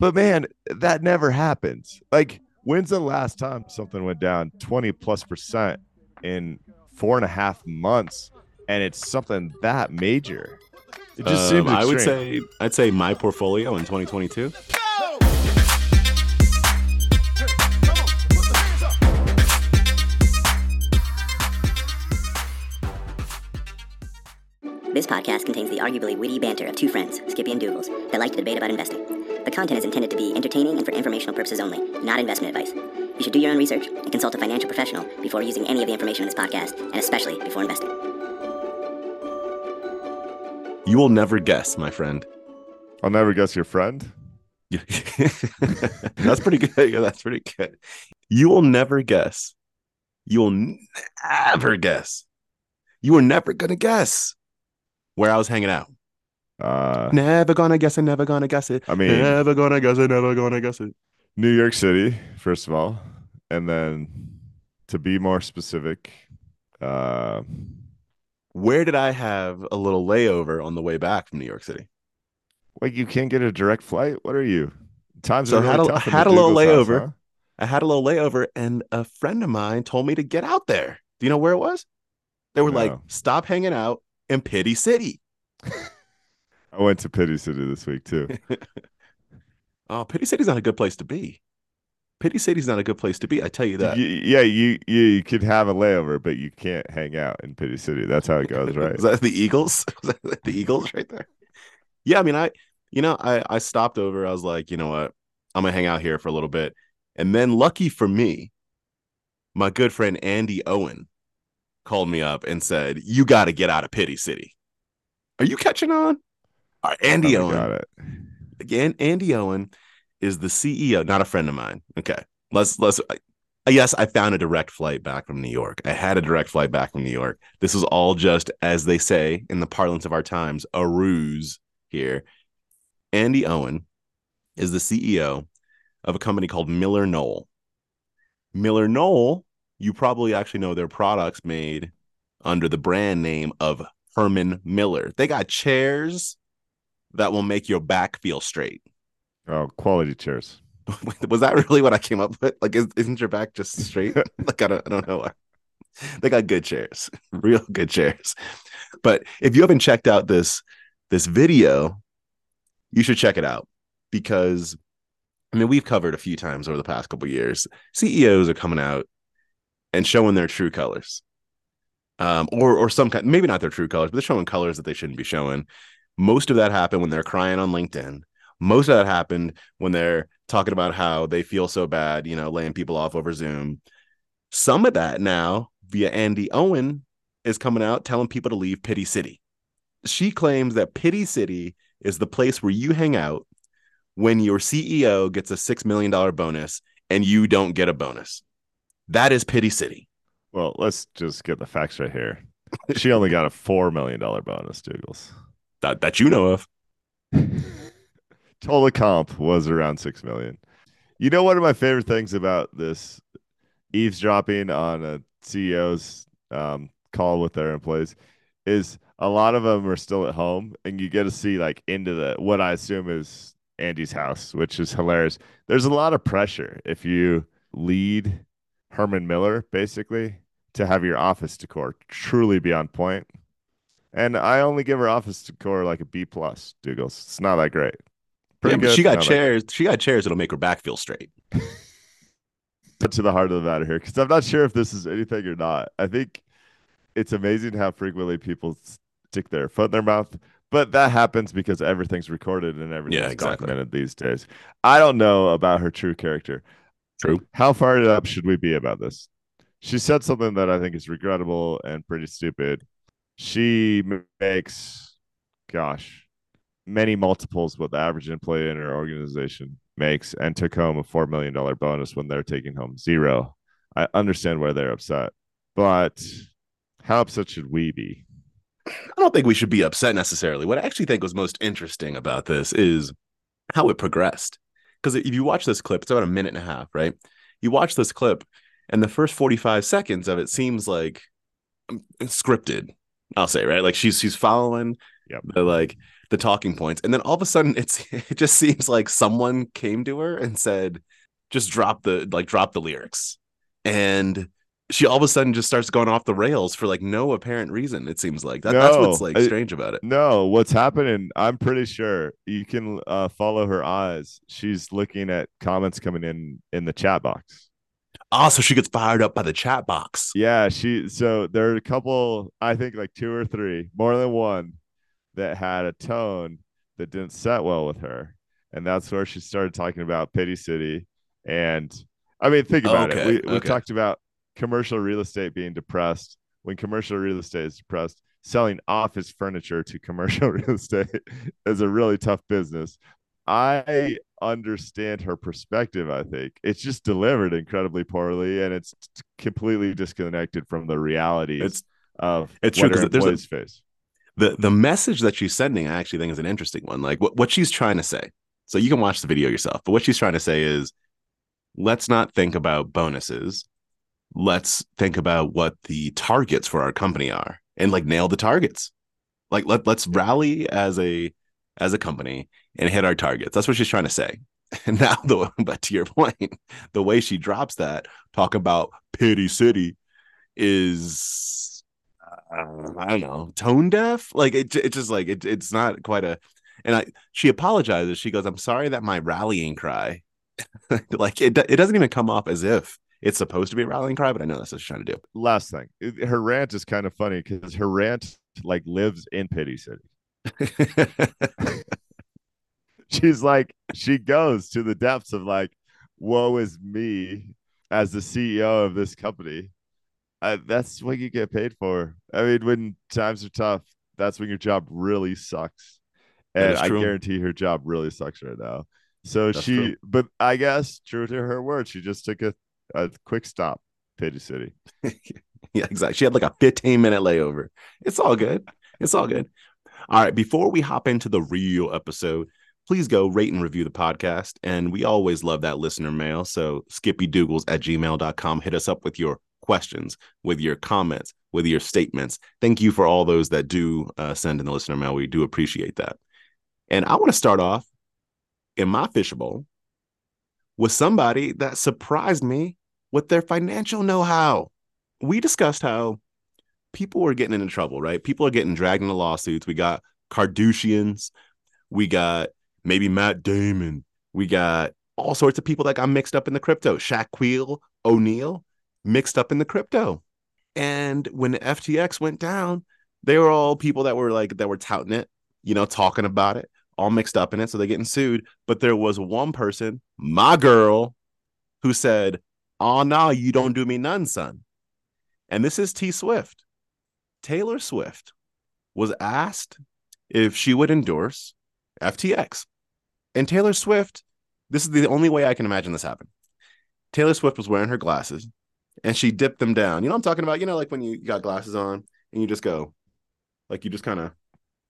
But man, that never happens. Like, when's the last time something went down 20 plus percent in four and a half months and it's something that major? It just Um, seems I would say I'd say my portfolio in 2022. This podcast contains the arguably witty banter of two friends, Skippy and Doogles, that like to debate about investing. The content is intended to be entertaining and for informational purposes only, not investment advice. You should do your own research and consult a financial professional before using any of the information in this podcast, and especially before investing. You will never guess, my friend. I'll never guess your friend. that's pretty good. Yeah, that's pretty good. You will never guess. You will never guess. You were never gonna guess where I was hanging out. Uh, Never gonna guess it. Never gonna guess it. I mean- never gonna guess it. Never gonna guess it. New York City, first of all, and then to be more specific, uh, Where did I have a little layover on the way back from New York City? like you can't get a direct flight. What are you? Times So are really had a- tough in had a little Dougal's house, layover. huh? I had a little layover, and a friend of mine told me to get out there. Do you know where it was? They were like, "Stop hanging out in Pity City." I went to Pity City this week too. Oh, Pity City's not a good place to be. Pity City's not a good place to be. I tell you that. Y- yeah, you, you you could have a layover, but you can't hang out in Pity City. That's how it goes, right? Was that the Eagles? Was that the Eagles right there? Yeah, I mean, I, you know, I I stopped over. I was like, you know what, I'm gonna hang out here for a little bit, and then lucky for me, my good friend Andy Owen called me up and said, "You got to get out of Pity City." Are you catching on? All right, Andy Owen. got it. again andy owen is the ceo not a friend of mine. Okay. Let's let's yes i found a direct flight back from new york. I had a direct flight back from new york. This was all just as they say in the parlance of our times a ruse here. Andy owen is the ceo of a company called MillerKnoll. Miller knoll you probably actually know their products made under the brand name of herman miller. They got chairs that will make your back feel straight. Oh, quality chairs. Was that really what I came up with? Like, is, isn't your back just straight? like, I don't, I don't know. They got good chairs, real good chairs. But if you haven't checked out this this video, you should check it out because I mean we've covered a few times over the past couple years. CEOs are coming out and showing their true colors, um, or or some kind, maybe not their true colors, but they're showing colors that they shouldn't be showing. Most of that happened when they're crying on LinkedIn. Most of that happened when they're talking about how they feel so bad, you know, laying people off over Zoom. Some of that now via Andy Owen is coming out telling people to leave Pity City. She claims that Pity City is the place where you hang out when your CEO gets a $6 million bonus and you don't get a bonus. That is Pity City. Well, let's just get the facts right here. She only got a four million dollar bonus, Douglas. That, that you know of. Total comp was around six million. You know, one of my favorite things about this eavesdropping on a CEO's um, call with their employees is a lot of them are still at home, and you get to see like into the what I assume is Andy's house, which is hilarious. There's a lot of pressure if you lead Herman Miller, basically, to have your office decor truly be on point. And I only give her office decor like a B plus, Douglas. It's not that great. Yeah, but good, she got not chairs. She got chairs that'll make her back feel straight. to the heart of the matter here because I'm not sure if this is anything or not. I think it's amazing how frequently people stick their foot in their mouth, but that happens because everything's recorded and everything's exactly. documented these days. I don't know about her true character. True. How fired up should we be about this? She said something that I think is regrettable and pretty stupid. She makes, gosh, many multiples what the average employee in her organization makes and took home a $4 million bonus when they're taking home zero. I understand why they're upset, but how upset should we be? I don't think we should be upset necessarily. What I actually think was most interesting about this is how it progressed. Because if you watch this clip, it's about a minute and a half, right? You watch this clip, and the first 45 seconds of it seems like um, scripted. I'll say, right? Like she's she's following Yep. the like the talking points, and then all of a sudden, it's it just seems like someone came to her and said, "Just drop the like drop the lyrics," and she all of a sudden just starts going off the rails for like no apparent reason. It seems like that, that's what's No, like strange about it. No, what's happening? I'm pretty sure you can uh, follow her eyes. She's looking at comments coming in in the chat box. Oh, so she gets fired up by the chat box. Yeah, she. So there are a couple. I think like two or three, more than one, that had a tone that didn't set well with her, and that's where she started talking about Pity City. And I mean, think about Okay, it. We we okay. talked about commercial real estate being depressed. When commercial real estate is depressed, selling office furniture to commercial real estate is a really tough business. I understand her perspective. I think it's just delivered incredibly poorly, and it's completely disconnected from the reality It's of it's what true, her there's a- face. the the message that she's sending. I actually think is an interesting one. Like what what she's trying to say. So you can watch the video yourself. But what she's trying to say is, let's not think about bonuses. Let's think about what the targets for our company are, and like nail the targets. Like let let's rally as a as a company and hit our targets. That's what she's trying to say. And now, the but to your point, the way she drops that, talk about pity city, is uh, I don't know, tone deaf. Like it, it's just like it, it's not quite a. And I, she apologizes. She goes, "I'm sorry that my rallying cry, like it, it doesn't even come off as if it's supposed to be a rallying cry, but I know that's what she's trying to do." Last thing, her rant is kind of funny because her rant like lives in Pity City. She's like, she goes to the depths of like, woe is me as the CEO of this company. Uh, that's what you get paid for. I mean, when times are tough, that's when your job really sucks. And I guarantee her job really sucks right now. So That's she, true. but I guess true to her word, she just took a, a quick stop, Pity City. yeah, exactly. She had like a 15 minute layover. It's all good. It's all good. All right. Before we hop into the real episode, please go rate and review the podcast. And we always love that listener mail. So skippydoogles at gmail.com. Hit us up with your questions, with your comments, with your statements. Thank you for all those that do uh, send in the listener mail. We do appreciate that. And I want to start off in my fishbowl with somebody that surprised me with their financial know-how. We discussed how people were getting into trouble, right? People are getting dragged into lawsuits. We got Kardashians, we got maybe Matt Damon, we got all sorts of people that got mixed up in the crypto. Shaquille O'Neal mixed up in the crypto. And when FTX went down, they were all people that were like that were touting it, you know, talking about it, all mixed up in it. So they're getting sued. But there was one person, my girl, who said, Oh no, you don't do me none, son. And this is T Swift. Taylor Swift was asked if she would endorse FTX. And Taylor Swift, this is the only way I can imagine this happen. Taylor Swift was wearing her glasses and she dipped them down. You know what I'm talking about? You know, like when you got glasses on and you just go, like you just kind of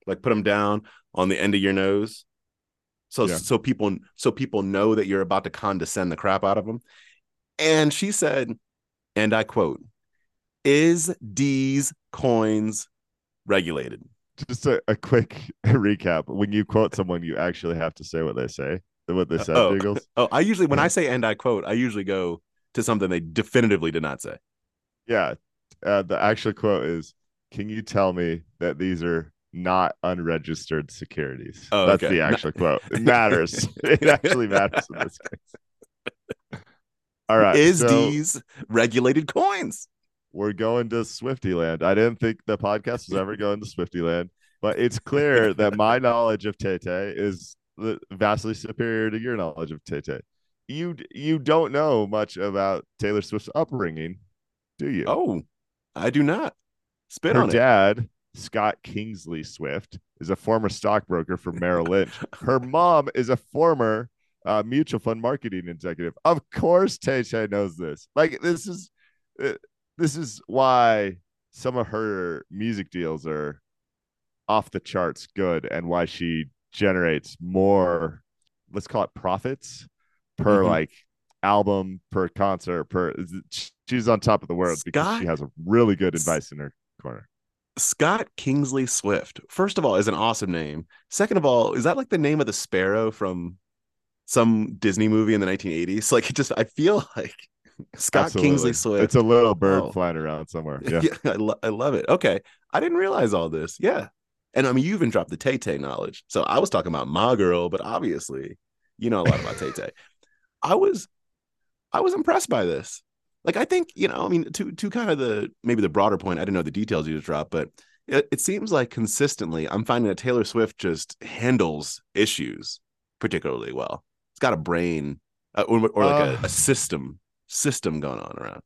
like put them down on the end of your nose. So Yeah. so people so people know that you're about to condescend the crap out of them. And she said, and I quote, is these coins regulated? Just a, a quick recap. When you quote someone, you actually have to say what they say, what they said, Oh. Doogles. Oh, I usually when I say and I quote, I usually go to something they definitively did not say. Yeah. Uh, the actual quote is Can you tell me that these are not unregistered securities? Oh, That's okay. the actual quote. It matters. it actually matters in this case. All right. is so these regulated coins? We're going to Swifty land. I didn't think the podcast was ever going to Swifty land, but it's clear that my knowledge of Tay Tay is vastly superior to your knowledge of Tay Tay. You you don't know much about Taylor Swift's upbringing, do you? Oh, I do not. Spit her on it. dad, Scott Kingsley Swift, is a former stockbroker for Merrill Lynch. Her mom is a former uh, mutual fund marketing executive. Of course, Tay Tay knows this. Like this is uh, this is why some of her music deals are off the charts good, and why she generates more. Let's call it profits per Mhm. like album per concert per she's on top of the world because she has a really good advice in her corner Scott Kingsley Swift. First of all, is an awesome name. Second of all, is that like the name of the sparrow from some Disney movie in the 1980s? Like it just I feel like Scott Absolutely. Kingsley Swift. It's a little bird Oh. flying around somewhere. Yeah. Yeah, I, lo- I love it. Okay. I didn't realize all this. Yeah. And I mean, you even dropped the Tay Tay knowledge. So I was talking about my girl, but obviously, you know a lot about Tay Tay. I was, I was impressed by this. Like, I think, you know, I mean, to, to kind of the, maybe the broader point, I didn't know the details you just dropped, but it, it seems like consistently I'm finding that Taylor Swift just handles issues particularly well. It's got a brain uh, or, or like a, Uh. a system, system going on around.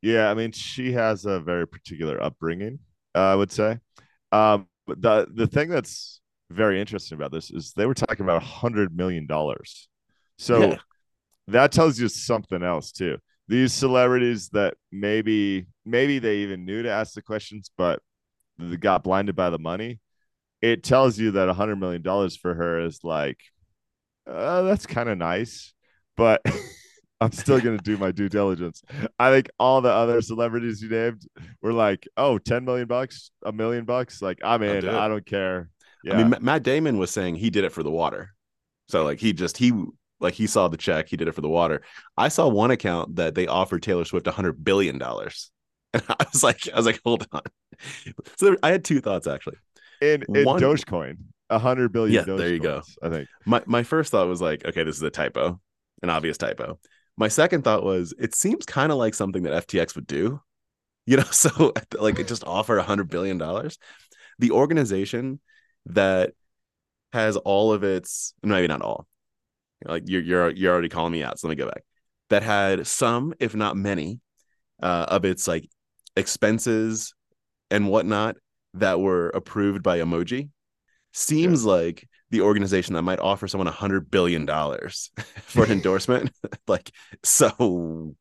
Yeah, I mean, she has a very particular upbringing, uh, I would say. Um, but the the thing that's very interesting about this is they were talking about a hundred million dollars. So Yeah. that tells you something else too. These celebrities that maybe maybe they even knew to ask the questions, but they got blinded by the money. It tells you that a hundred million dollars for her is like, uh, that's kind of nice, but I'm still gonna do my due diligence. I think all the other mm. celebrities you named were like, oh, 10 million bucks, a million bucks. Like, I'm in. I don't care. Yeah. I mean, Matt Damon was saying he did it for the water. So like he just he like he saw the check, he did it for the water. I saw one account that they offered Taylor Swift hundred billion dollars, and I was like, I was like, hold on. So there, I had two thoughts actually. in in one- Dogecoin, a hundred billion. Yeah, there you go. I think. My my first thought was like, okay, this is a typo, an obvious typo. My second thought was, it seems kind of like something that FTX would do, you know. So like, it just offer a hundred billion dollars. The organization that has all of its, maybe not all, like you're you're you're already calling me out. So let me go back. That had some, if not many, uh, of its like expenses and whatnot that were approved by emoji seems like the organization that might offer someone a hundred billion dollars for an endorsement. like, so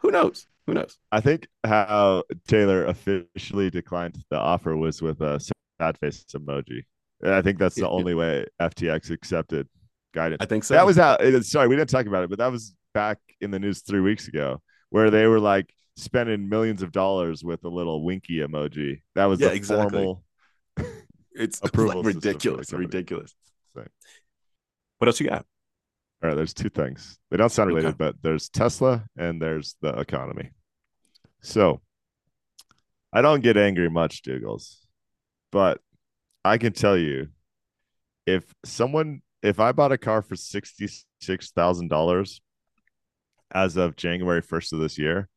who knows? Who knows? I think how Taylor officially declined the offer was with a sad face emoji. I think that's the only way FTX accepted guidance. I think so. That was how. Sorry, we didn't talk about it, but that was back in the news three weeks ago, where they were like spending millions of dollars with a little winky emoji. That was Yeah, the exactly. formal. It's approval like system for the ridiculous, ridiculous. thing. What else you got? All right, there's two things. They don't sound related, Okay. but there's Tesla and there's the economy. So I don't get angry much, Diggles, but I can tell you if someone, if I bought a car for $66,000 as of January 1st of this year,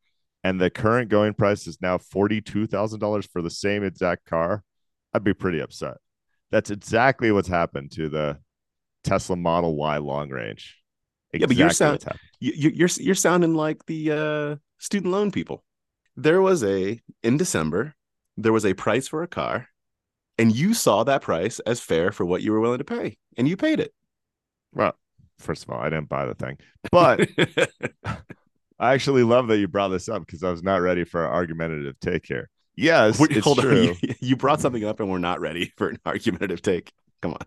and the current going price is now $42,000 for the same exact car, I'd be pretty upset. That's exactly what's happened to the Tesla Model Y long range. Yeah, but you're Exactly sound- you- you're you're sounding like the uh, student loan people. There was a in December, there was a price for a car, and you saw that price as fair for what you were willing to pay, and you paid it. Well, first of all, I didn't buy the thing, but I actually love that you brought this up because I was not ready for an argumentative take here. Yes, Wait, it's hold true. on. You, you brought something up, and we're not ready for an argumentative take. Come on,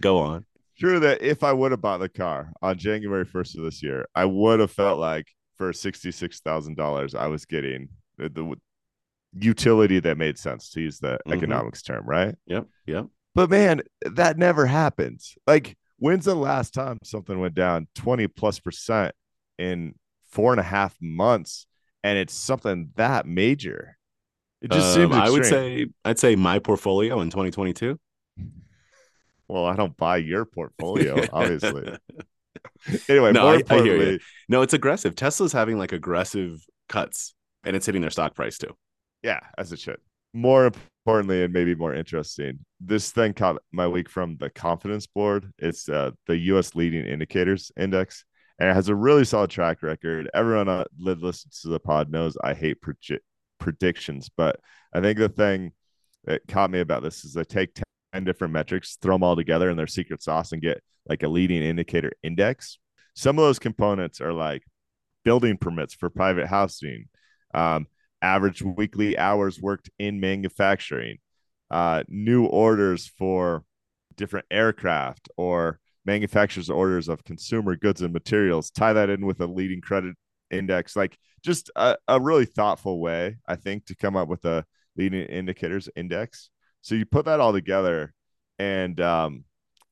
go on. true that if I would have bought the car on January 1st of this year, I would have felt like for $66,000, I was getting the, the utility that made sense to use the Mhm. economics term, right? Yep, yep. But man, that never happens. Like, when's the last time something went down 20 plus percent in four and a half months and it's something that major? It just Um, seems I would say I'd say my portfolio in 2022. well, I don't buy your portfolio, obviously. anyway, No, more I- I hear you. no, it's aggressive. Tesla's having like aggressive cuts, and it's hitting their stock price too. Yeah, as it should. More importantly, and maybe more interesting, this thing caught my week from the Conference Board. It's uh, the U.S. Leading Indicators Index, and it has a really solid track record. Everyone uh, that listens to the pod knows I hate proje- predictions, but I think the thing that caught me about this is they take 10 different metrics, throw them all together in their secret sauce, and get like a leading indicator index. Some of those components are like building permits for private housing, um, average weekly hours worked in manufacturing, uh, new orders for different aircraft or manufacturers' orders of consumer goods and materials. Tie that in with a leading credit index, like just a, a really thoughtful way, I think, to come up with a leading indicators index. So you put that all together, and um,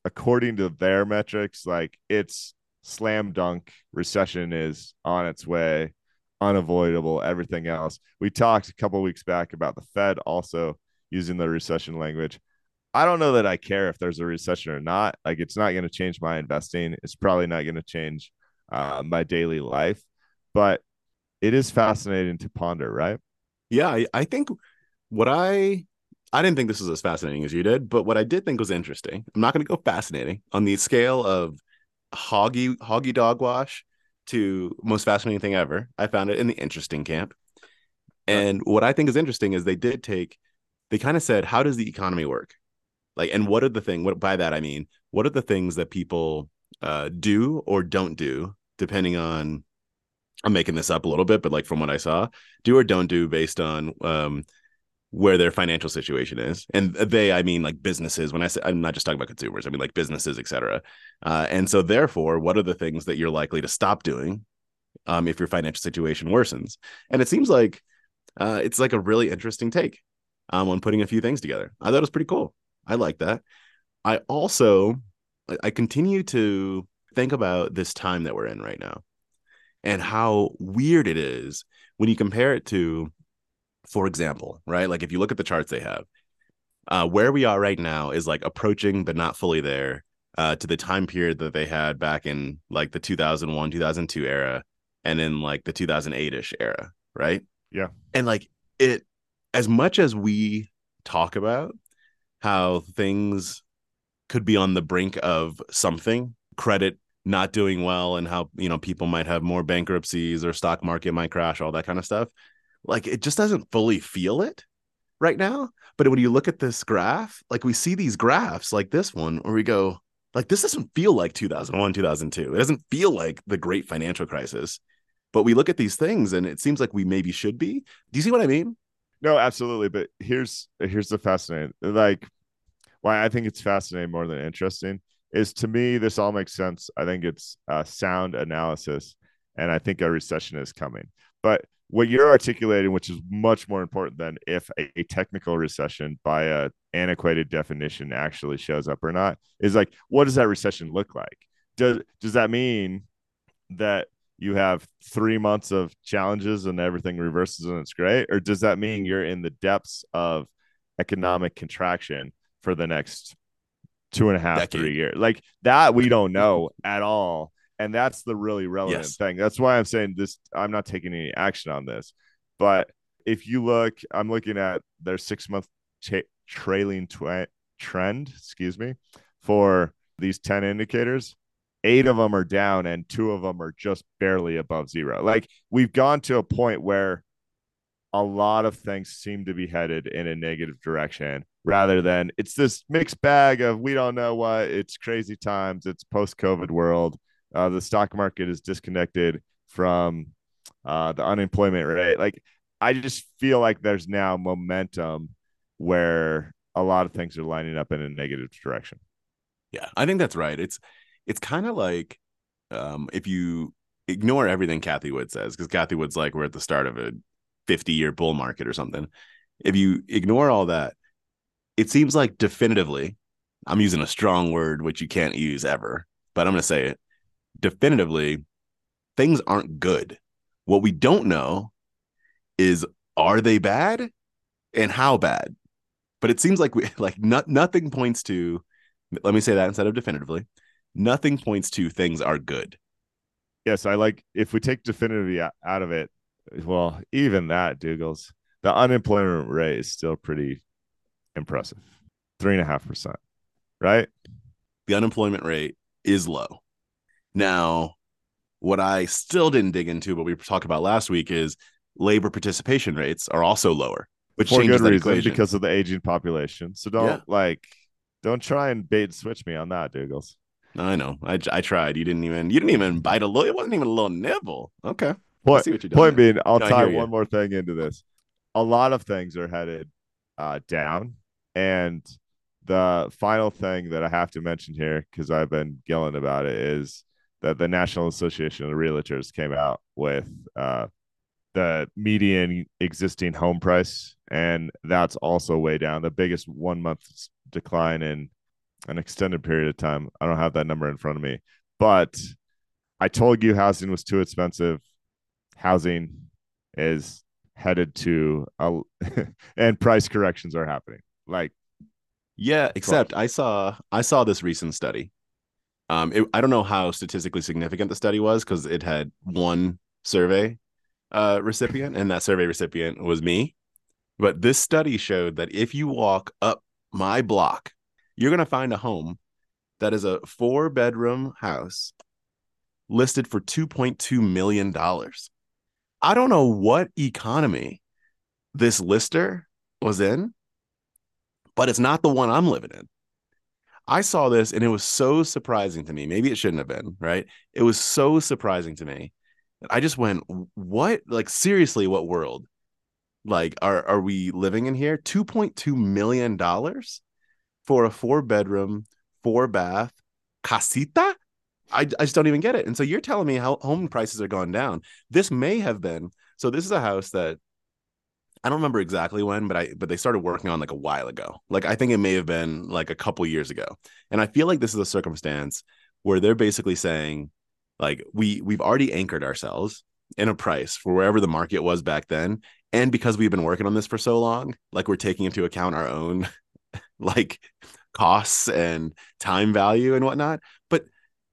according to their metrics, like it's slam dunk recession is on its way, unavoidable. Everything else. We talked a couple weeks back about the Fed also using the recession language. I don't know that I care if there's a recession or not. Like, it's not going to change my investing. It's probably not going to change uh, my daily life, but it is fascinating to ponder, right? Yeah, I, I think what I I didn't think this was as fascinating as you did, but what I did think was interesting. I'm not going to go fascinating on the scale of hoggy hoggy dog wash to most fascinating thing ever. I found it in the interesting camp. And what I think is interesting is they did take they kind of said how does the economy work? Like and what are the thing what by that I mean what are the things that people uh, do or don't do depending on I'm making this up a little bit but like from what I saw do or don't do based on um where their financial situation is. And they i mean like businesses when i say i'm not just talking about consumers i mean like businesses etc uh, and so therefore what are the things that you're likely to stop doing um, if your financial situation worsens? And it seems like uh, it's like a really interesting take um, on putting a few things together. I thought it was pretty cool. I like that. I also i continue to think about this time that we're in right now and how weird it is when you compare it to for example, right? Like if you look at the charts they have, uh, where we are right now is like approaching but not fully there uh, to the time period that they had back in like the 2001, 2002 era and in like the 2008 ish era, right? Yeah. And like it, as much as we talk about how things could be on the brink of something, credit not doing well, and how, you know, people might have more bankruptcies or stock market might crash, all that kind of stuff like it just doesn't fully feel it right now. But when you look at this graph, like we see these graphs like this one where we go, like this doesn't feel like 2001, 2002. It doesn't feel like the great financial crisis. But we look at these things and it seems like we maybe should be. Do you see what I mean? No, absolutely. But here's here's the fascinating like why I think it's fascinating more than interesting is to me this all makes sense. I think it's a sound analysis and I think a recession is coming. But what you're articulating, which is much more important than if a, a, technical recession by a antiquated definition actually shows up or not, is like, what does that recession look like? Does does that mean that you have three months of challenges and everything reverses and it's great, or does that mean you're in the depths of economic contraction for the next two and a half, Decade. three years? Like that, we don't know at all and that's the really relevant yes. thing. That's why I'm saying this. I'm not taking any action on this, but if you look, I'm looking at their six month tra- trailing tw- trend, excuse me, for these 10 indicators. Eight of them are down and two of them are just barely above zero. Like we've gone to a point where a lot of things seem to be headed in a negative direction rather than it's this mixed bag of we don't know what it's crazy times, it's post COVID world uh, the stock market is disconnected from uh, the unemployment rate. Like, I just feel like there's now momentum where a lot of things are lining up in a negative direction. Yeah, I think that's right. It's it's kind of like um, if you ignore everything Cathie Wood says, because Cathie Wood's like we're at the start of a 50 year bull market or something. If you ignore all that, it seems like definitively, I'm using a strong word which you can't use ever, but I'm going to say it definitively things aren't good. What we don't know is are they bad and how bad? But it seems like we like not, nothing points to let me say that instead of definitively. Nothing points to things are good. Yes, I like if we take definitively out of it, well, even that, Doogles, the unemployment rate is still pretty impressive. Three and a half percent, right? The unemployment rate is low. Now, what I still didn't dig into, but we talked about last week, is labor participation rates are also lower, which for changes good reason equation. because of the aging population. So don't yeah. like, don't try and bait and switch me on that, Doogles. I know. I, I tried. You didn't even. You didn't even bite a little. It wasn't even a little nibble. Okay. Point, point Point being, I'll no, tie one more thing into this. A lot of things are headed uh, down, and the final thing that I have to mention here because I've been gilling about it is that the National Association of Realtors came out with uh, the median existing home price, and that's also way down. The biggest one month decline in an extended period of time. I don't have that number in front of me, but I told you housing was too expensive. Housing is headed to a, and price corrections are happening. Like yeah, except I saw I saw this recent study. Um, it, I don't know how statistically significant the study was because it had one survey uh, recipient, and that survey recipient was me. But this study showed that if you walk up my block, you're going to find a home that is a four bedroom house listed for $2.2 million. I don't know what economy this lister was in, but it's not the one I'm living in. I saw this and it was so surprising to me. Maybe it shouldn't have been, right? It was so surprising to me. I just went, what? Like, seriously, what world? Like, are, are we living in here? $2.2 million for a four bedroom, four bath casita? I, I just don't even get it. And so you're telling me how home prices are going down. This may have been so. This is a house that I don't remember exactly when, but I but they started working on like a while ago. Like I think it may have been like a couple years ago. And I feel like this is a circumstance where they're basically saying, like, we we've already anchored ourselves in a price for wherever the market was back then. And because we've been working on this for so long, like we're taking into account our own like costs and time value and whatnot. But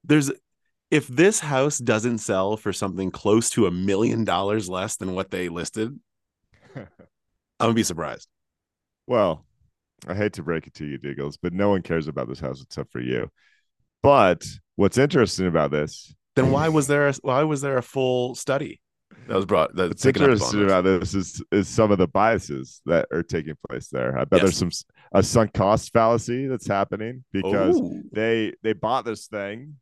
there's if this house doesn't sell for something close to a million dollars less than what they listed, gonna be surprised. Well, I hate to break it to you, Diggles, but no one cares about this house except for you. But what's interesting about this? Then why was there a, why was there a full study that was brought? That's what's interesting about this is is some of the biases that are taking place there. I bet yes. there's some a sunk cost fallacy that's happening because Ooh. they they bought this thing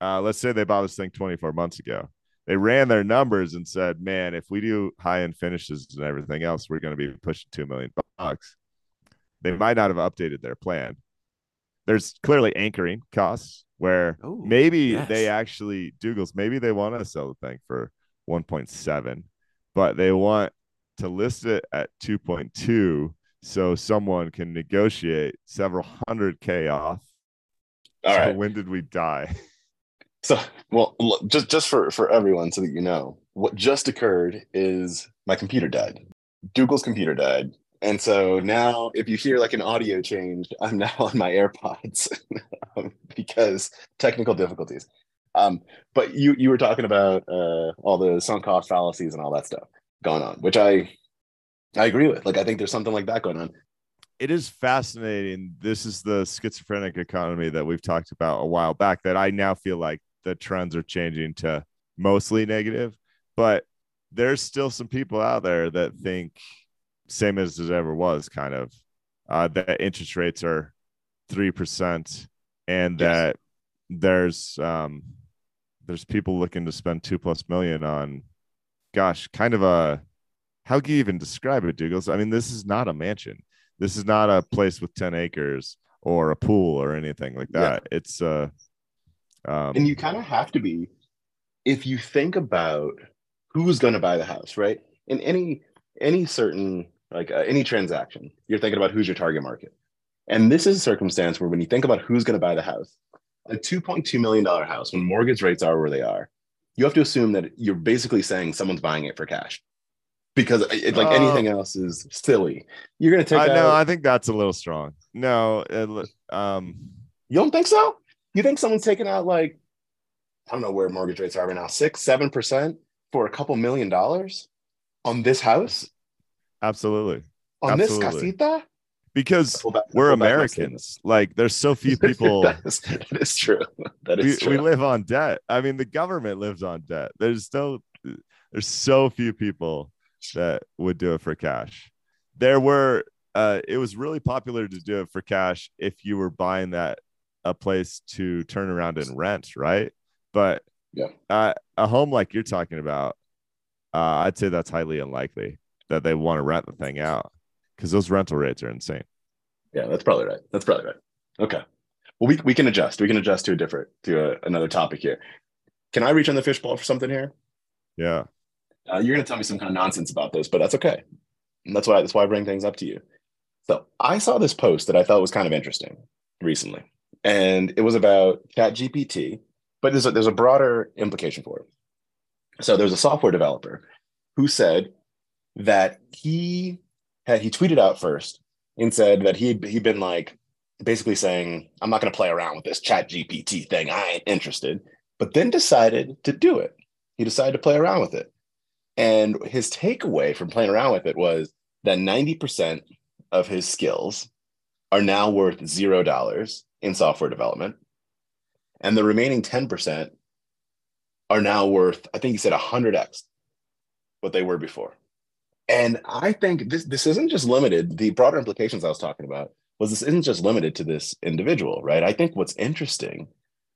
uh, let's say they bought this thing 24 months ago. They ran their numbers and said, man, if we do high end finishes and everything else, we're going to be pushing 2 million bucks. They might not have updated their plan. There's clearly anchoring costs where Ooh, maybe yes. they actually, Douglas, maybe they want to sell the thing for 1.7, but they want to list it at 2.2 so someone can negotiate several hundred K off. All so right. when did we die? So, well, just just for for everyone, so that you know, what just occurred is my computer died. Doogles' computer died, and so now if you hear like an audio change, I'm now on my AirPods um, because technical difficulties. Um, but you you were talking about uh, all the sunk cost fallacies and all that stuff going on, which I I agree with. Like I think there's something like that going on. It is fascinating. This is the schizophrenic economy that we've talked about a while back. That I now feel like the trends are changing to mostly negative, but there's still some people out there that think same as it ever was kind of uh, that interest rates are 3% and yes. that there's um there's people looking to spend two plus million on gosh kind of a how can you even describe it douglas i mean this is not a mansion this is not a place with 10 acres or a pool or anything like that yeah. it's uh um, and you kind of have to be if you think about who's going to buy the house, right? In any any certain like uh, any transaction, you're thinking about who's your target market. And this is a circumstance where when you think about who's going to buy the house, a 2.2 million dollar house when mortgage rates are where they are, you have to assume that you're basically saying someone's buying it for cash. Because it, like uh, anything else is silly. You're going to take I know, I think that's a little strong. No, it, um you don't think so? You think someone's taking out like, I don't know where mortgage rates are right now, six, seven percent for a couple million dollars on this house? Absolutely. On Absolutely. this casita? Because back, we're Americans. Like there's so few people. that, is, that is true. That is we, true. We live on debt. I mean, the government lives on debt. There's still there's so few people that would do it for cash. There were uh, it was really popular to do it for cash if you were buying that a place to turn around and rent, right? But yeah, uh, a home like you're talking about, uh, I'd say that's highly unlikely that they want to rent the thing out because those rental rates are insane. Yeah, that's probably right. That's probably right. Okay. Well, we, we can adjust. We can adjust to a different to a, another topic here. Can I reach on the fishbowl for something here? Yeah. uh, you're going to tell me some kind of nonsense about this, but that's okay. And that's why that's why I bring things up to you. So I saw this post that I thought was kind of interesting recently, and it was about Chat GPT, but there's a, there's a broader implication for it. So there's a software developer who said that he had he tweeted out first and said that he he'd been like basically saying I'm not going to play around with this Chat GPT thing. I ain't interested. But then decided to do it. He decided to play around with it. And his takeaway from playing around with it was that 90% of his skills are now worth zero dollars in software development. And the remaining 10% are now worth, I think he said 100x what they were before. And I think this, this isn't just limited, the broader implications I was talking about was this isn't just limited to this individual, right? I think what's interesting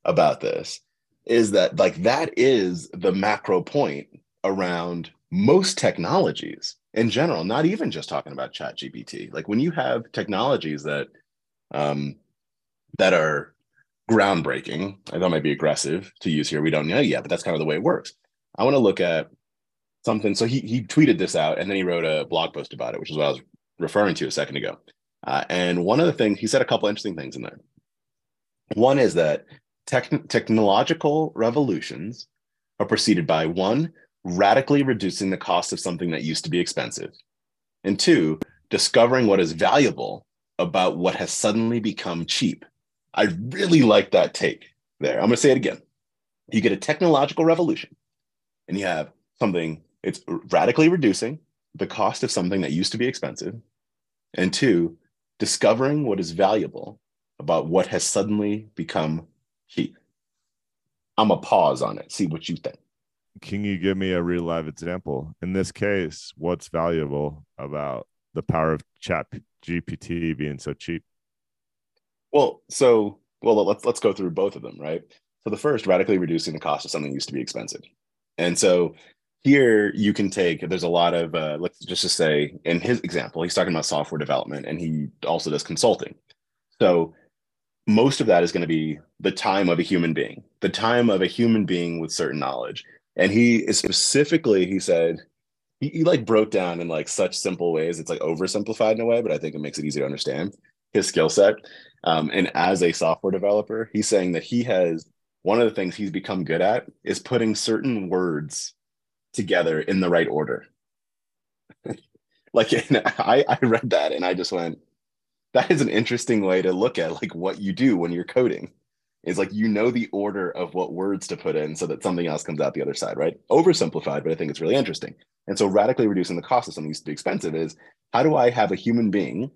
about this is that like that is the macro point around most technologies in general, not even just talking about chat GPT. Like when you have technologies that um, that are groundbreaking, I thought might be aggressive to use here. We don't know yet, but that's kind of the way it works. I want to look at something. So he he tweeted this out and then he wrote a blog post about it, which is what I was referring to a second ago. Uh, and one of the things he said a couple interesting things in there. One is that tech- technological revolutions are preceded by one, radically reducing the cost of something that used to be expensive, and two, discovering what is valuable about what has suddenly become cheap. I really like that take there. I'm going to say it again. You get a technological revolution, and you have something, it's radically reducing the cost of something that used to be expensive, and two, discovering what is valuable about what has suddenly become cheap. I'm a pause on it, see what you think. Can you give me a real live example? In this case, what's valuable about the power of chat GPT being so cheap? Well, so well let's let's go through both of them, right? So the first, radically reducing the cost of something used to be expensive. And so here you can take there's a lot of uh, let's just to say in his example he's talking about software development and he also does consulting so most of that is going to be the time of a human being the time of a human being with certain knowledge and he specifically he said he, he like broke down in like such simple ways it's like oversimplified in a way but i think it makes it easy to understand his skill set um, and as a software developer he's saying that he has one of the things he's become good at is putting certain words together in the right order. like I, I read that and I just went, that is an interesting way to look at like what you do when you're coding. Is like you know the order of what words to put in so that something else comes out the other side, right? Oversimplified, but I think it's really interesting. And so radically reducing the cost of something used to be expensive is how do I have a human being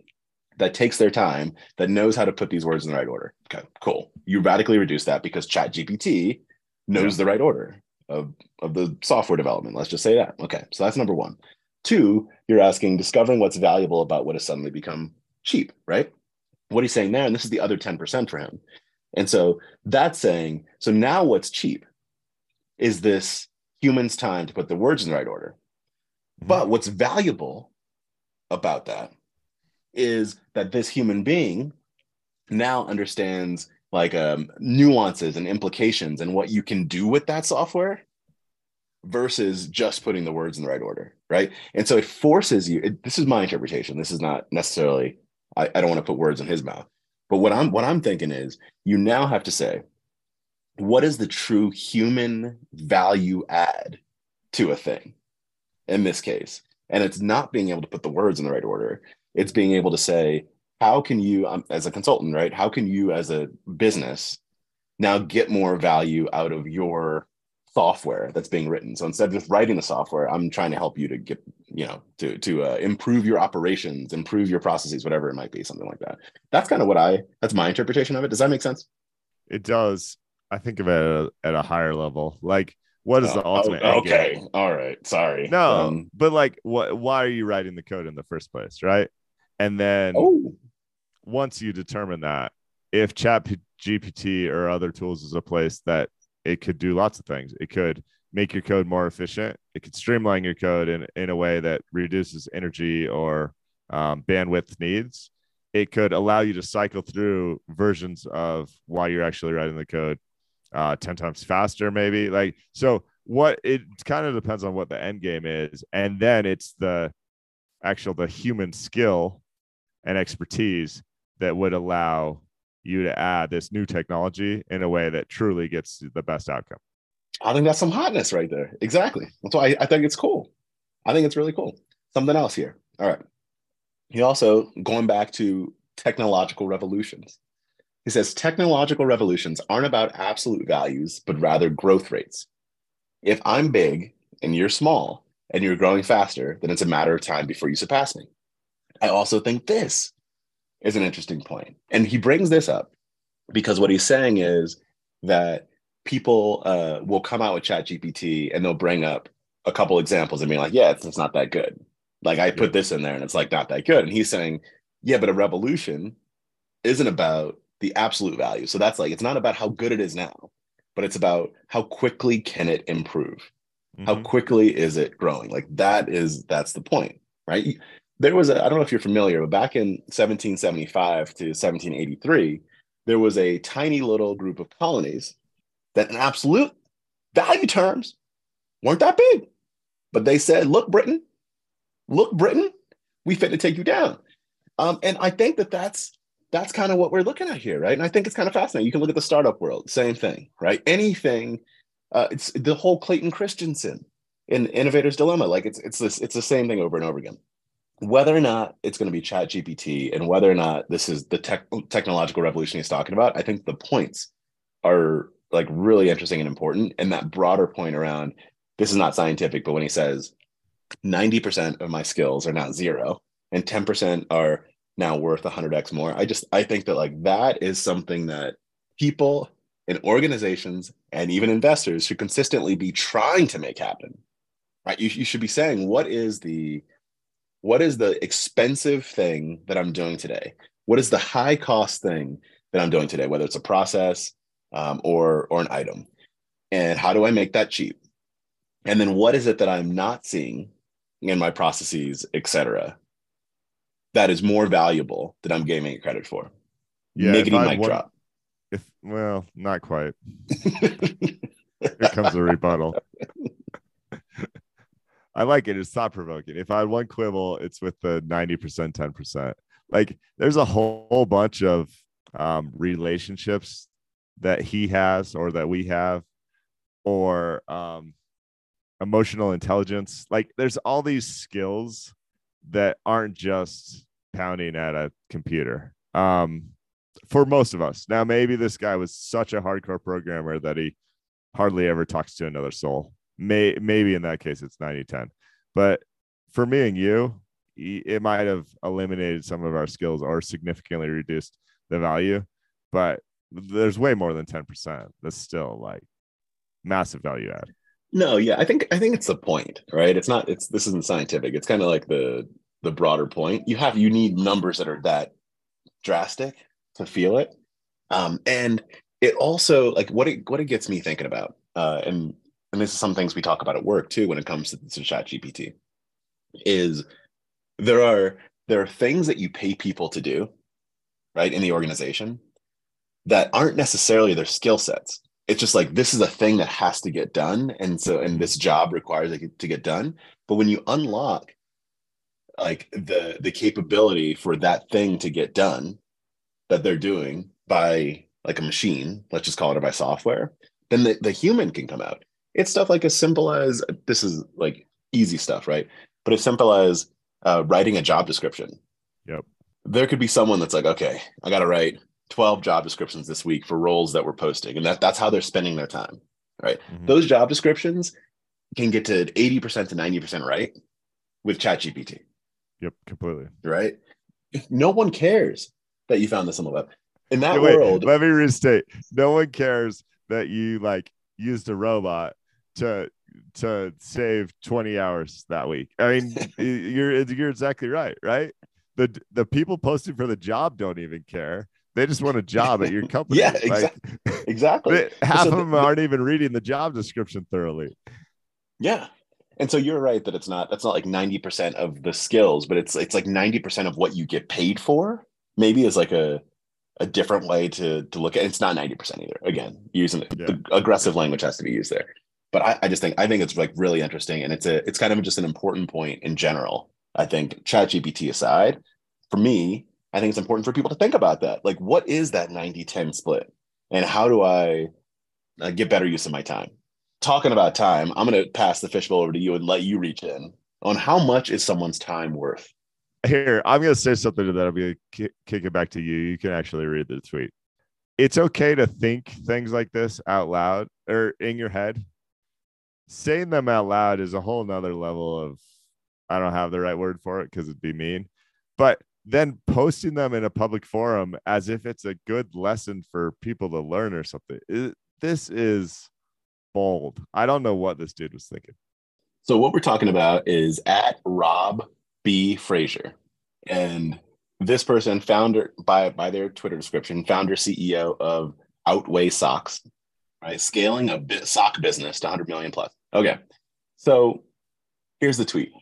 that takes their time that knows how to put these words in the right order? Okay, cool. You radically reduce that because Chat GPT knows yeah. the right order of, of the software development. Let's just say that. Okay, so that's number one. Two, you're asking discovering what's valuable about what has suddenly become cheap, right? What he's saying there, and this is the other 10% for him. And so that's saying, so now what's cheap is this human's time to put the words in the right order. Mm-hmm. But what's valuable about that is that this human being now understands like um, nuances and implications and what you can do with that software versus just putting the words in the right order right? And so it forces you it, this is my interpretation. This is not necessarily I, I don't want to put words in his mouth. But what i'm what i'm thinking is you now have to say what is the true human value add to a thing in this case? And it's not being able to put the words in the right order it's being able to say how can you um, as a consultant right? How can you as a business now get more value out of your software that's being written? So instead of just writing the software i'm trying to help you to get you know to to uh, improve your operations improve your processes whatever it might be something like that. That's kind of what i that's my interpretation of it. Does that make sense? It does. I think of it at a, at a higher level. Like what is oh, the ultimate oh, okay. all right. Sorry. No um, but like what why are you writing the code in the first place right and then oh once you determine that, if Chat GPT or other tools is a place that it could do lots of things, it could make your code more efficient. It could streamline your code in, in a way that reduces energy or um, bandwidth needs. It could allow you to cycle through versions of why you're actually writing the code uh, 10 times faster, maybe. Like, so what it kind of depends on what the end game is, and then it's the actual the human skill and expertise that would allow you to add this new technology in a way that truly gets the best outcome. I think that's some hotness right there. Exactly. That's why I, I think it's cool. I think it's really cool. Something else here. All right. He also going back to technological revolutions. He says technological revolutions aren't about absolute values, but rather growth rates. If I'm big and you're small and you're growing faster, then it's a matter of time before you surpass me. I also think this is an interesting point. And he brings this up because what he's saying is that people uh, will come out with chat gpt and they'll bring up a couple examples and be like yeah it's, it's not that good. Like i put this in there and it's like not that good. And he's saying yeah but a revolution isn't about the absolute value. So that's like it's not about how good it is now but it's about how quickly can it improve? Mm-hmm. how quickly is it growing? Like that is that's the point right there was a i don't know if you're familiar but back in 1775 to 1783 there was a tiny little group of colonies that in absolute value terms weren't that big. But they said, look, Britain, look, Britain, we fit to take you down. Um, and I think that that's that's kind of what we're looking at here, right? And I think it's kind of fascinating. You can look at the startup world, same thing, right? Anything, uh, it's the whole Clayton Christensen in Innovator's Dilemma. Like it's it's this it's the same thing over and over again. Whether or not it's going to be Chat GPT and whether or not this is the tech, technological revolution he's talking about, I think the points are like really interesting and important. And that broader point around this is not scientific, but when he says 90% of my skills are now zero and 10% are now worth 100x more, I just I think that like that is something that people and organizations and even investors should consistently be trying to make happen. Right? You, you should be saying what is the what is the expensive thing that I'm doing today? What is the high cost thing that I'm doing today, whether it's a process, um, or or an item? And how do i make that cheap? And then what is it that i'm not seeing in my processes etc that is more valuable that i'm giving it credit for? Yeah Miggity mic drop. If well not quite. Here comes a rebuttal I like it. It's thought provoking. If I had one quibble, it's with the 90%, 10%. Like there's a whole, whole bunch of um, relationships that he has or that we have or um, emotional intelligence like there's all these skills that aren't just pounding at a computer um, for most of us now maybe this guy was such a hardcore programmer that he hardly ever talks to another soul May, maybe in that case it's 90 10 but for me and you it might have eliminated some of our skills or significantly reduced the value but there's way more than 10%. That's still like massive value add. No, yeah, I think I think it's the point, right? It's not it's this isn't scientific. It's kind of like the the broader point. You have you need numbers that are that drastic to feel it. Um and it also like what it what it gets me thinking about uh and and this is some things we talk about at work too when it comes to, to chat gpt is there are there are things that you pay people to do right in the organization that aren't necessarily their skill sets. It's just like this is a thing that has to get done, and so and this job requires it to get done. But when you unlock like the the capability for that thing to get done that they're doing by like a machine, let's just call it by software, then the, the human can come out. It's stuff like as simple as this is like easy stuff, right? But as simple as uh, writing a job description. Yep. There could be someone that's like, okay, I got to write 12 job descriptions this week for roles that we're posting and that, that's how they're spending their time right mm-hmm. those job descriptions can get to 80% to 90% right with chat gpt yep completely right no one cares that you found this on the web in that wait, world let me restate no one cares that you like used a robot to to save 20 hours that week i mean you're you're exactly right right the the people posting for the job don't even care they just want a job at your company. yeah, exactly. Like, exactly. Half so of them the, aren't even reading the job description thoroughly. Yeah. And so you're right that it's not that's not like 90% of the skills, but it's it's like 90% of what you get paid for. Maybe is like a a different way to to look at it. It's not 90% either. Again, using yeah. the aggressive language has to be used there. But I, I just think I think it's like really interesting, and it's a it's kind of just an important point in general. I think ChatGPT aside, for me, I think it's important for people to think about that. Like, what is that 90-10 split, and how do I uh, get better use of my time? Talking about time, I'm going to pass the fishbowl over to you and let you reach in on how much is someone's time worth. Here, I'm going to say something to that. I'll be kick it back to you. You can actually read the tweet. It's okay to think things like this out loud or in your head saying them out loud is a whole nother level of I don't have the right word for it because it'd be mean, but then posting them in a public forum as if it's a good lesson for people to learn or something. It, this is bold. I don't know what this dude was thinking. So what we're talking about is at Rob B. Frazier. And this person, founder by by their Twitter description, founder CEO of Outway Socks, right? Scaling a sock business to 100 million plus. Okay. So here's the tweet.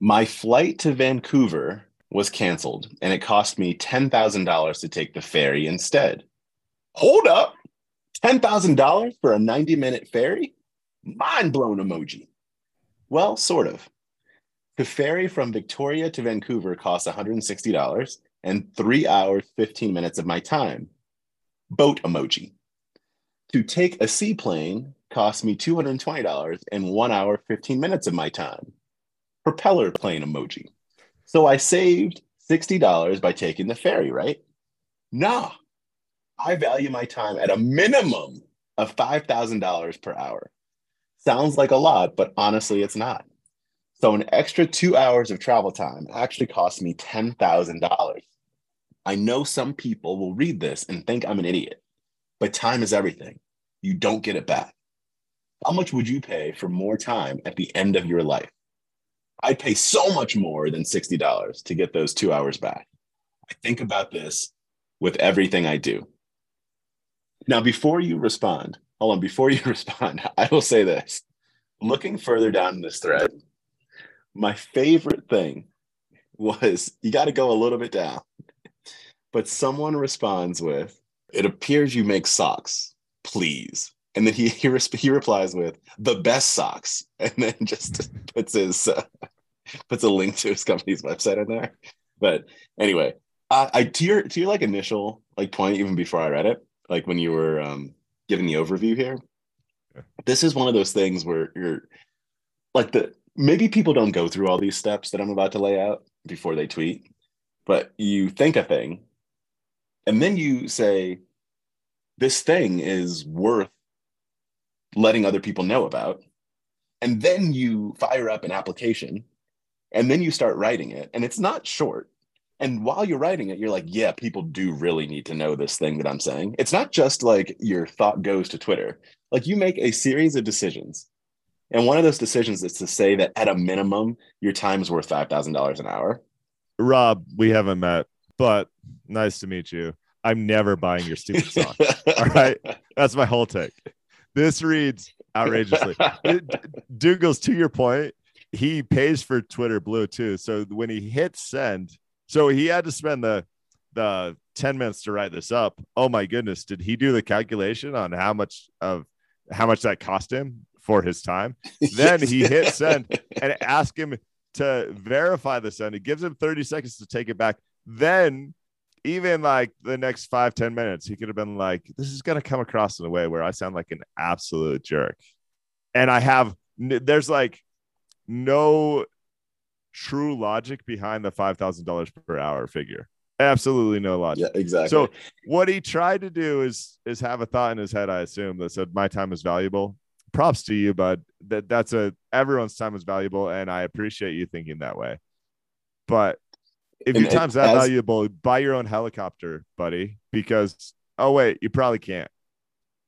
My flight to Vancouver was canceled and it cost me $10,000 to take the ferry instead. Hold up. $10,000 for a 90 minute ferry? Mind blown emoji. Well, sort of. The ferry from Victoria to Vancouver costs $160 and three hours, 15 minutes of my time. Boat emoji. To take a seaplane cost me $220 and one hour, 15 minutes of my time. Propeller plane emoji. So I saved $60 by taking the ferry, right? Nah, I value my time at a minimum of $5,000 per hour. Sounds like a lot, but honestly, it's not. So an extra two hours of travel time actually cost me $10,000. I know some people will read this and think I'm an idiot, but time is everything. You don't get it back. How much would you pay for more time at the end of your life? I'd pay so much more than $60 to get those two hours back. I think about this with everything I do. Now, before you respond, hold on, before you respond, I will say this. Looking further down in this thread, my favorite thing was you got to go a little bit down, but someone responds with, It appears you make socks, please and then he he, he replies with the best socks. And then just puts his uh, puts a link to his company's website in there. But anyway uh, i to your to your like initial like point even before i read it like when you were um giving the overview here this is one of those things where you're like the maybe people don't go through all these steps that i'm about to lay out before they tweet but you think a thing and then you say this thing is worth letting other people know about. And then you fire up an application and then you start writing it. And it's not short. And while you're writing it, you're like, yeah, people do really need to know this thing that I'm saying. It's not just like your thought goes to Twitter. Like you make a series of decisions. And one of those decisions is to say that at a minimum, your time is worth $5,000 an hour. Rob, we haven't met, but nice to meet you. I'm never buying your stupid song. All right. That's my whole take. This reads outrageously. Doogles, to your point, he pays for Twitter Blue too. So when he hits send, so he had to spend the the 10 minutes to write this up. Oh my goodness, did he do the calculation on how much of how much that cost him for his time? Then he hit send and ask him to verify the send. It gives him 30 seconds to take it back. Then even like the next five ten minutes, he could have been like, this is going to come across in a way where I sound like an absolute jerk. And I have, there's like no true logic behind the $5,000 per hour figure. Absolutely no logic. Yeah, exactly. So what he tried to do is is have a thought in his head, I assume, that said my time is valuable. Props to you, bud. That that's a everyone's time is valuable, and I appreciate you thinking that way. But if your time's that as, valuable, buy your own helicopter, buddy. Because oh wait, you probably can't.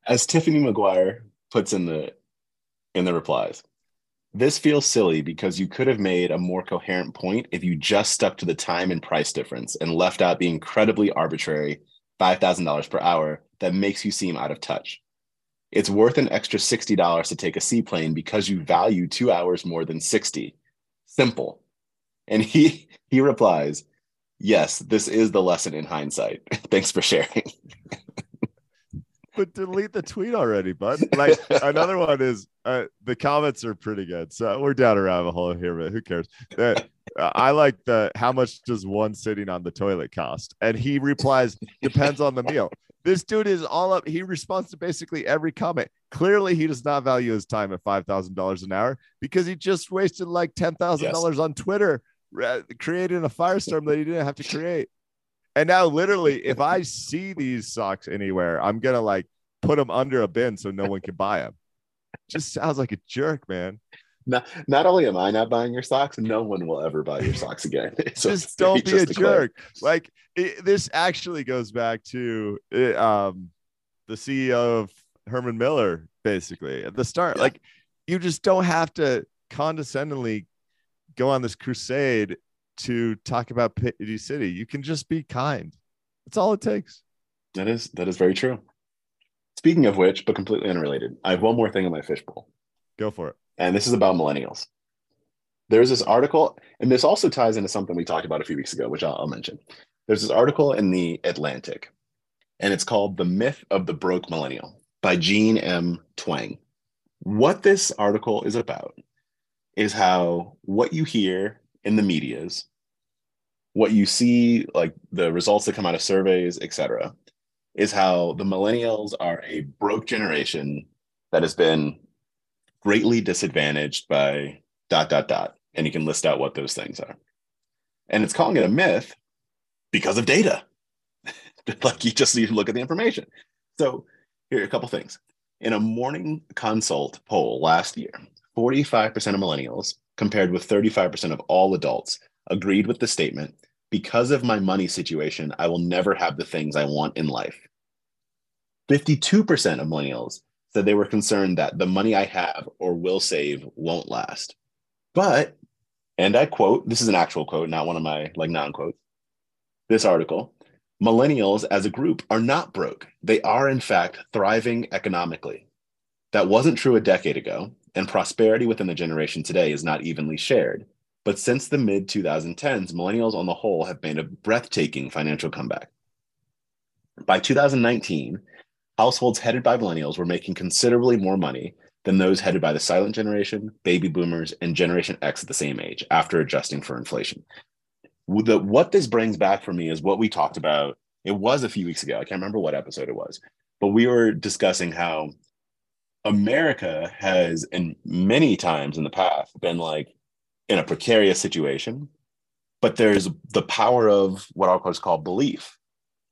As Tiffany McGuire puts in the in the replies, this feels silly because you could have made a more coherent point if you just stuck to the time and price difference and left out the incredibly arbitrary $5,000 per hour that makes you seem out of touch. It's worth an extra $60 to take a seaplane because you value two hours more than 60. Simple. And he he replies, Yes, this is the lesson in hindsight. Thanks for sharing. but delete the tweet already, bud. Like another one is uh, the comments are pretty good. So we're down a rabbit hole here, but who cares? Uh, I like the how much does one sitting on the toilet cost? And he replies, depends on the meal. This dude is all up. He responds to basically every comment. Clearly, he does not value his time at five thousand dollars an hour because he just wasted like ten thousand yes. dollars on Twitter, creating a firestorm that he didn't have to create. And now, literally, if I see these socks anywhere, I'm gonna like put them under a bin so no one can buy them. Just sounds like a jerk, man. Not, not only am I not buying your socks, no one will ever buy your socks again. so just don't be just a jerk. Like it, this actually goes back to it, um, the CEO of Herman Miller, basically at the start. Yeah. Like you just don't have to condescendingly go on this crusade to talk about Pity City. You can just be kind. That's all it takes. That is that is very true. Speaking of which, but completely unrelated, I have one more thing in my fishbowl. Go for it. And this is about millennials. There's this article, and this also ties into something we talked about a few weeks ago, which I'll, I'll mention. There's this article in the Atlantic, and it's called The Myth of the Broke Millennial by Jean M. Twenge. What this article is about is how what you hear in the medias, what you see, like the results that come out of surveys, etc., is how the millennials are a broke generation that has been greatly disadvantaged by dot dot dot, and you can list out what those things are. And it's calling it a myth because of data. like you just need to look at the information. So here are a couple things. In a morning consult poll last year, 45% of millennials compared with 35% of all adults, agreed with the statement because of my money situation, I will never have the things I want in life. 52% of millennials said they were concerned that the money I have or will save won't last. But, and I quote, this is an actual quote, not one of my like non quotes. This article millennials as a group are not broke. They are, in fact, thriving economically. That wasn't true a decade ago, and prosperity within the generation today is not evenly shared. But since the mid 2010s, millennials on the whole have made a breathtaking financial comeback. By 2019, households headed by millennials were making considerably more money than those headed by the silent generation, baby boomers, and Generation X at the same age after adjusting for inflation. The, what this brings back for me is what we talked about. It was a few weeks ago. I can't remember what episode it was, but we were discussing how America has, in many times in the past, been like in a precarious situation, but there's the power of what I'll call belief,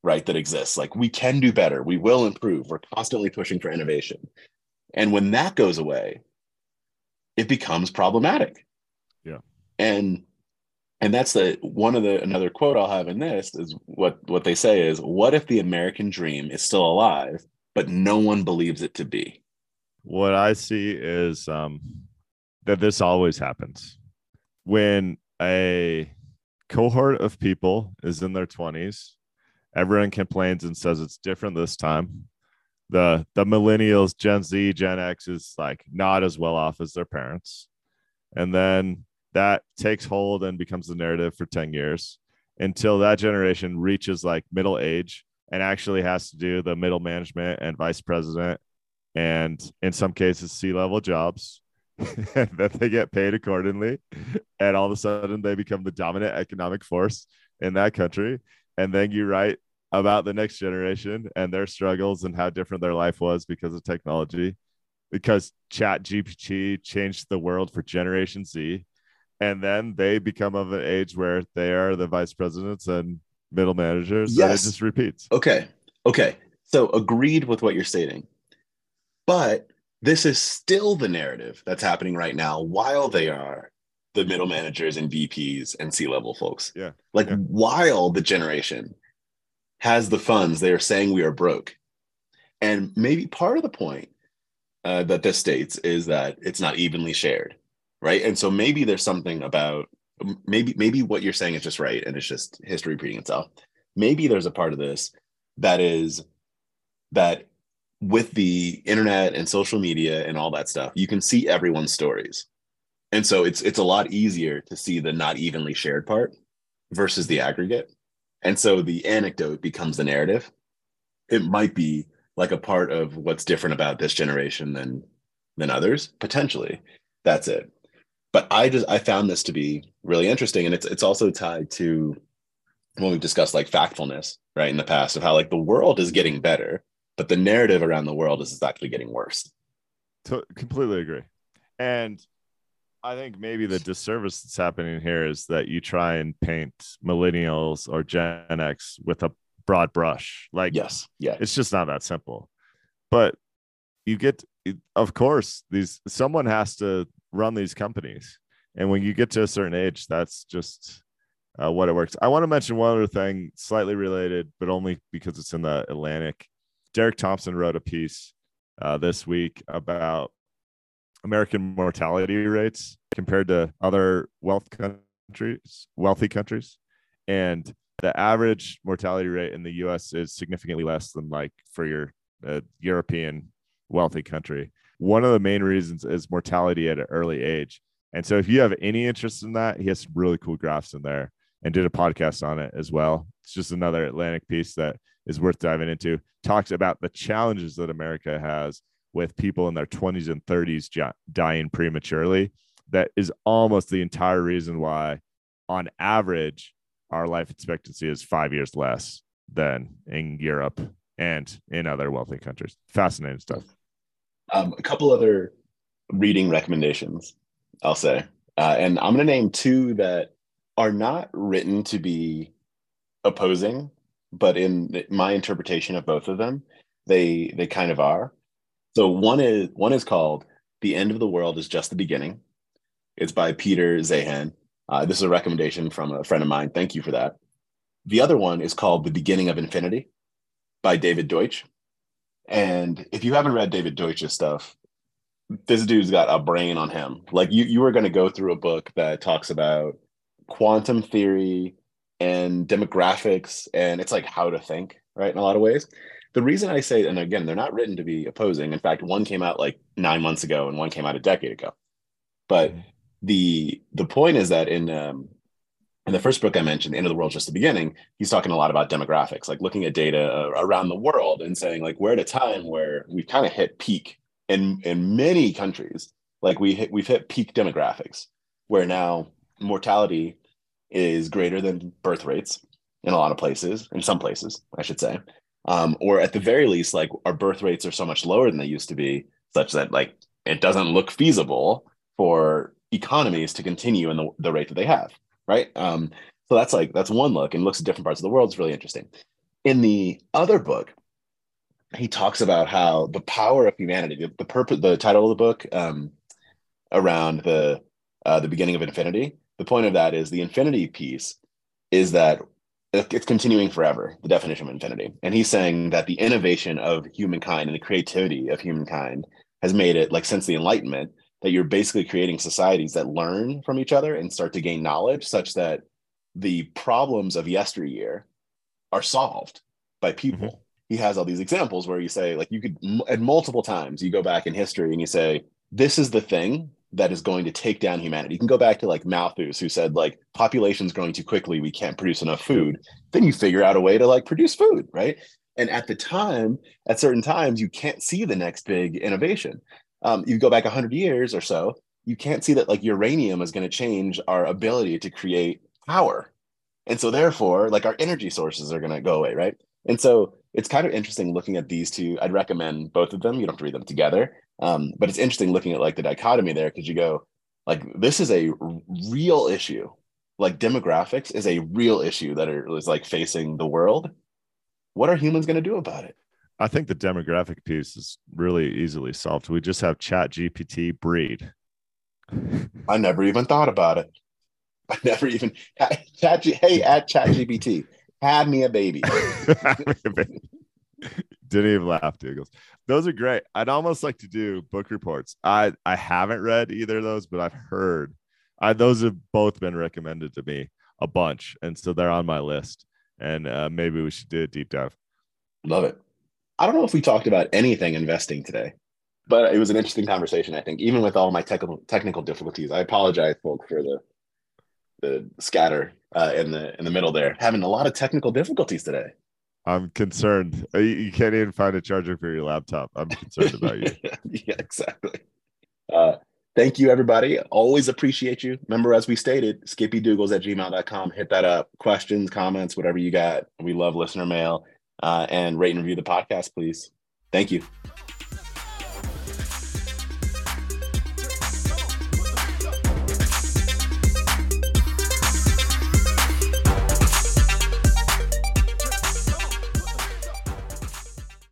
right? That exists. Like we can do better, we will improve, we're constantly pushing for innovation. And when that goes away, it becomes problematic. Yeah. And and that's the one of the another quote I'll have in this is what what they say is what if the American dream is still alive, but no one believes it to be? What I see is um, that this always happens when a cohort of people is in their 20s. Everyone complains and says it's different this time. The the millennials, Gen Z, Gen X is like not as well off as their parents. And then that takes hold and becomes the narrative for 10 years until that generation reaches like middle age and actually has to do the middle management and vice president and in some cases C level jobs that they get paid accordingly. And all of a sudden they become the dominant economic force in that country. And then you write about the next generation and their struggles and how different their life was because of technology because chat gpt changed the world for generation z. And then they become of an age where they are the vice presidents and middle managers yes. and it just repeats. Okay. Okay. So agreed with what you're stating but this is still the narrative that's happening right now while they are the middle managers and VPs and C level folks. Yeah. Like yeah. while the generation has the funds, they are saying we are broke. And maybe part of the point uh, that this states is that it's not evenly shared. Right. And so maybe there's something about maybe, maybe what you're saying is just right. And it's just history repeating itself. Maybe there's a part of this that is that with the internet and social media and all that stuff, you can see everyone's stories. And so it's it's a lot easier to see the not evenly shared part versus the aggregate. And so the anecdote becomes the narrative. It might be like a part of what's different about this generation than than others potentially that's it but i just i found this to be really interesting and it's it's also tied to when we've discussed like factfulness right in the past of how like the world is getting better but the narrative around the world is actually getting worse. To- completely agree. And i think maybe the disservice that's happening here is that you try and paint millennials or gen x with a broad brush. Like yes. Yeah. it's just not that simple. But you get of course these someone has to run these companies. And when you get to a certain age that's just uh, what it works. I want to mention one other thing slightly related but only because it's in the atlantic derek thompson wrote a piece uh, this week about american mortality rates compared to other wealth countries wealthy countries and the average mortality rate in the us is significantly less than like for your uh, european wealthy country. One of the main reasons is mortality at an early age. And so if you have any interest in that, he has some really cool graphs in there and did a podcast on it as well. It's just another Atlantic piece that is worth diving into. Talks about the challenges that America has with people in their 20s and 30s dying prematurely. That is almost the entire reason why, on average, our life expectancy is five years less than in Europe and in other wealthy countries. Fascinating stuff. Um, a couple other reading recommendations, I'll say. Uh, and I'm going to name two that are not written to be opposing, but in my interpretation of both of them, they they kind of are. So one is one is called "The End of the World is Just the Beginning." It's by Peter Zeihan. Uh, this is a recommendation from a friend of mine. Thank you for that. The other one is called "The Beginning of Infinity." by David Deutsch. And if you haven't read David Deutsch's stuff, this dude's got a brain on him. Like you, you were going to go through a book that talks about quantum theory and demographics, and it's like how to think, right? In a lot of ways. The reason I say, and again, they're not written to be opposing. In fact, one came out like nine months ago, and one came out a decade ago. But mm-hmm. the the point is that in um, in the first book I mentioned, The End of the World, just the beginning, he's talking a lot about demographics, like looking at data uh, around the world and saying, like, we're at a time where we've kind of hit peak in in many countries. Like we hit, we've hit peak demographics, where now mortality is greater than birth rates in a lot of places, in some places, I should say, um, or at the very least, like our birth rates are so much lower than they used to be, such that like it doesn't look feasible for economies to continue in the, the rate that they have right? Um, so that's like that's one look and looks at different parts of the world. It's really interesting. In the other book, he talks about how the power of humanity, the, the purpose, the title of the book, um, around the uh, the beginning of infinity. The point of that is the infinity piece is that it's continuing forever. The definition of infinity, and he's saying that the innovation of humankind and the creativity of humankind has made it like since the Enlightenment that you're basically creating societies that learn from each other and start to gain knowledge such that the problems of yesteryear are solved by people. Mm-hmm. He has all these examples where you say, like, you could, at multiple times, you go back in history and you say, this is the thing that is going to take down humanity. You can go back to like Malthus, who said, like, population's growing too quickly, we can't produce enough food. Then you figure out a way to like produce food, right? And at the time, at certain times, you can't see the next big innovation. Um, you go back 100 years or so you can't see that like uranium is going to change our ability to create power. And so therefore like our energy sources are going to go away right? And so it's kind of interesting looking at these two. I'd recommend both of them. You don't have to read them together um, but it's interesting looking at like the dichotomy there because you go like this is a real issue like demographics is a real issue that is like facing the world what are humans going to do about it I think the demographic piece is really easily solved. We just have Chat GPT breed. I never even thought about it. I never even chat. Hey, at Chat GPT, had me a baby. Didn't even laugh, Doogles. Those are great. I'd almost like to do book reports. I I haven't read either of those, but I've heard. I those have both been recommended to me a bunch, and so they're on my list. And uh, maybe we should do a deep dive. Love it. I don't know if we talked about anything investing today, but it was an interesting conversation. I think even with all my technical technical difficulties, I apologize, folks, for the the scatter uh, in the in the middle there. Having a lot of technical difficulties today. I'm concerned. Uh, you, can't even find a charger for your laptop. I'm concerned about you. yeah, exactly. Uh, thank you, everybody. Always appreciate you. Remember, as we stated, skippydoogles at gmail.com. Hit that up. Questions, comments, whatever you got. We love listener mail. Uh, and rate and review the podcast, please. Thank you.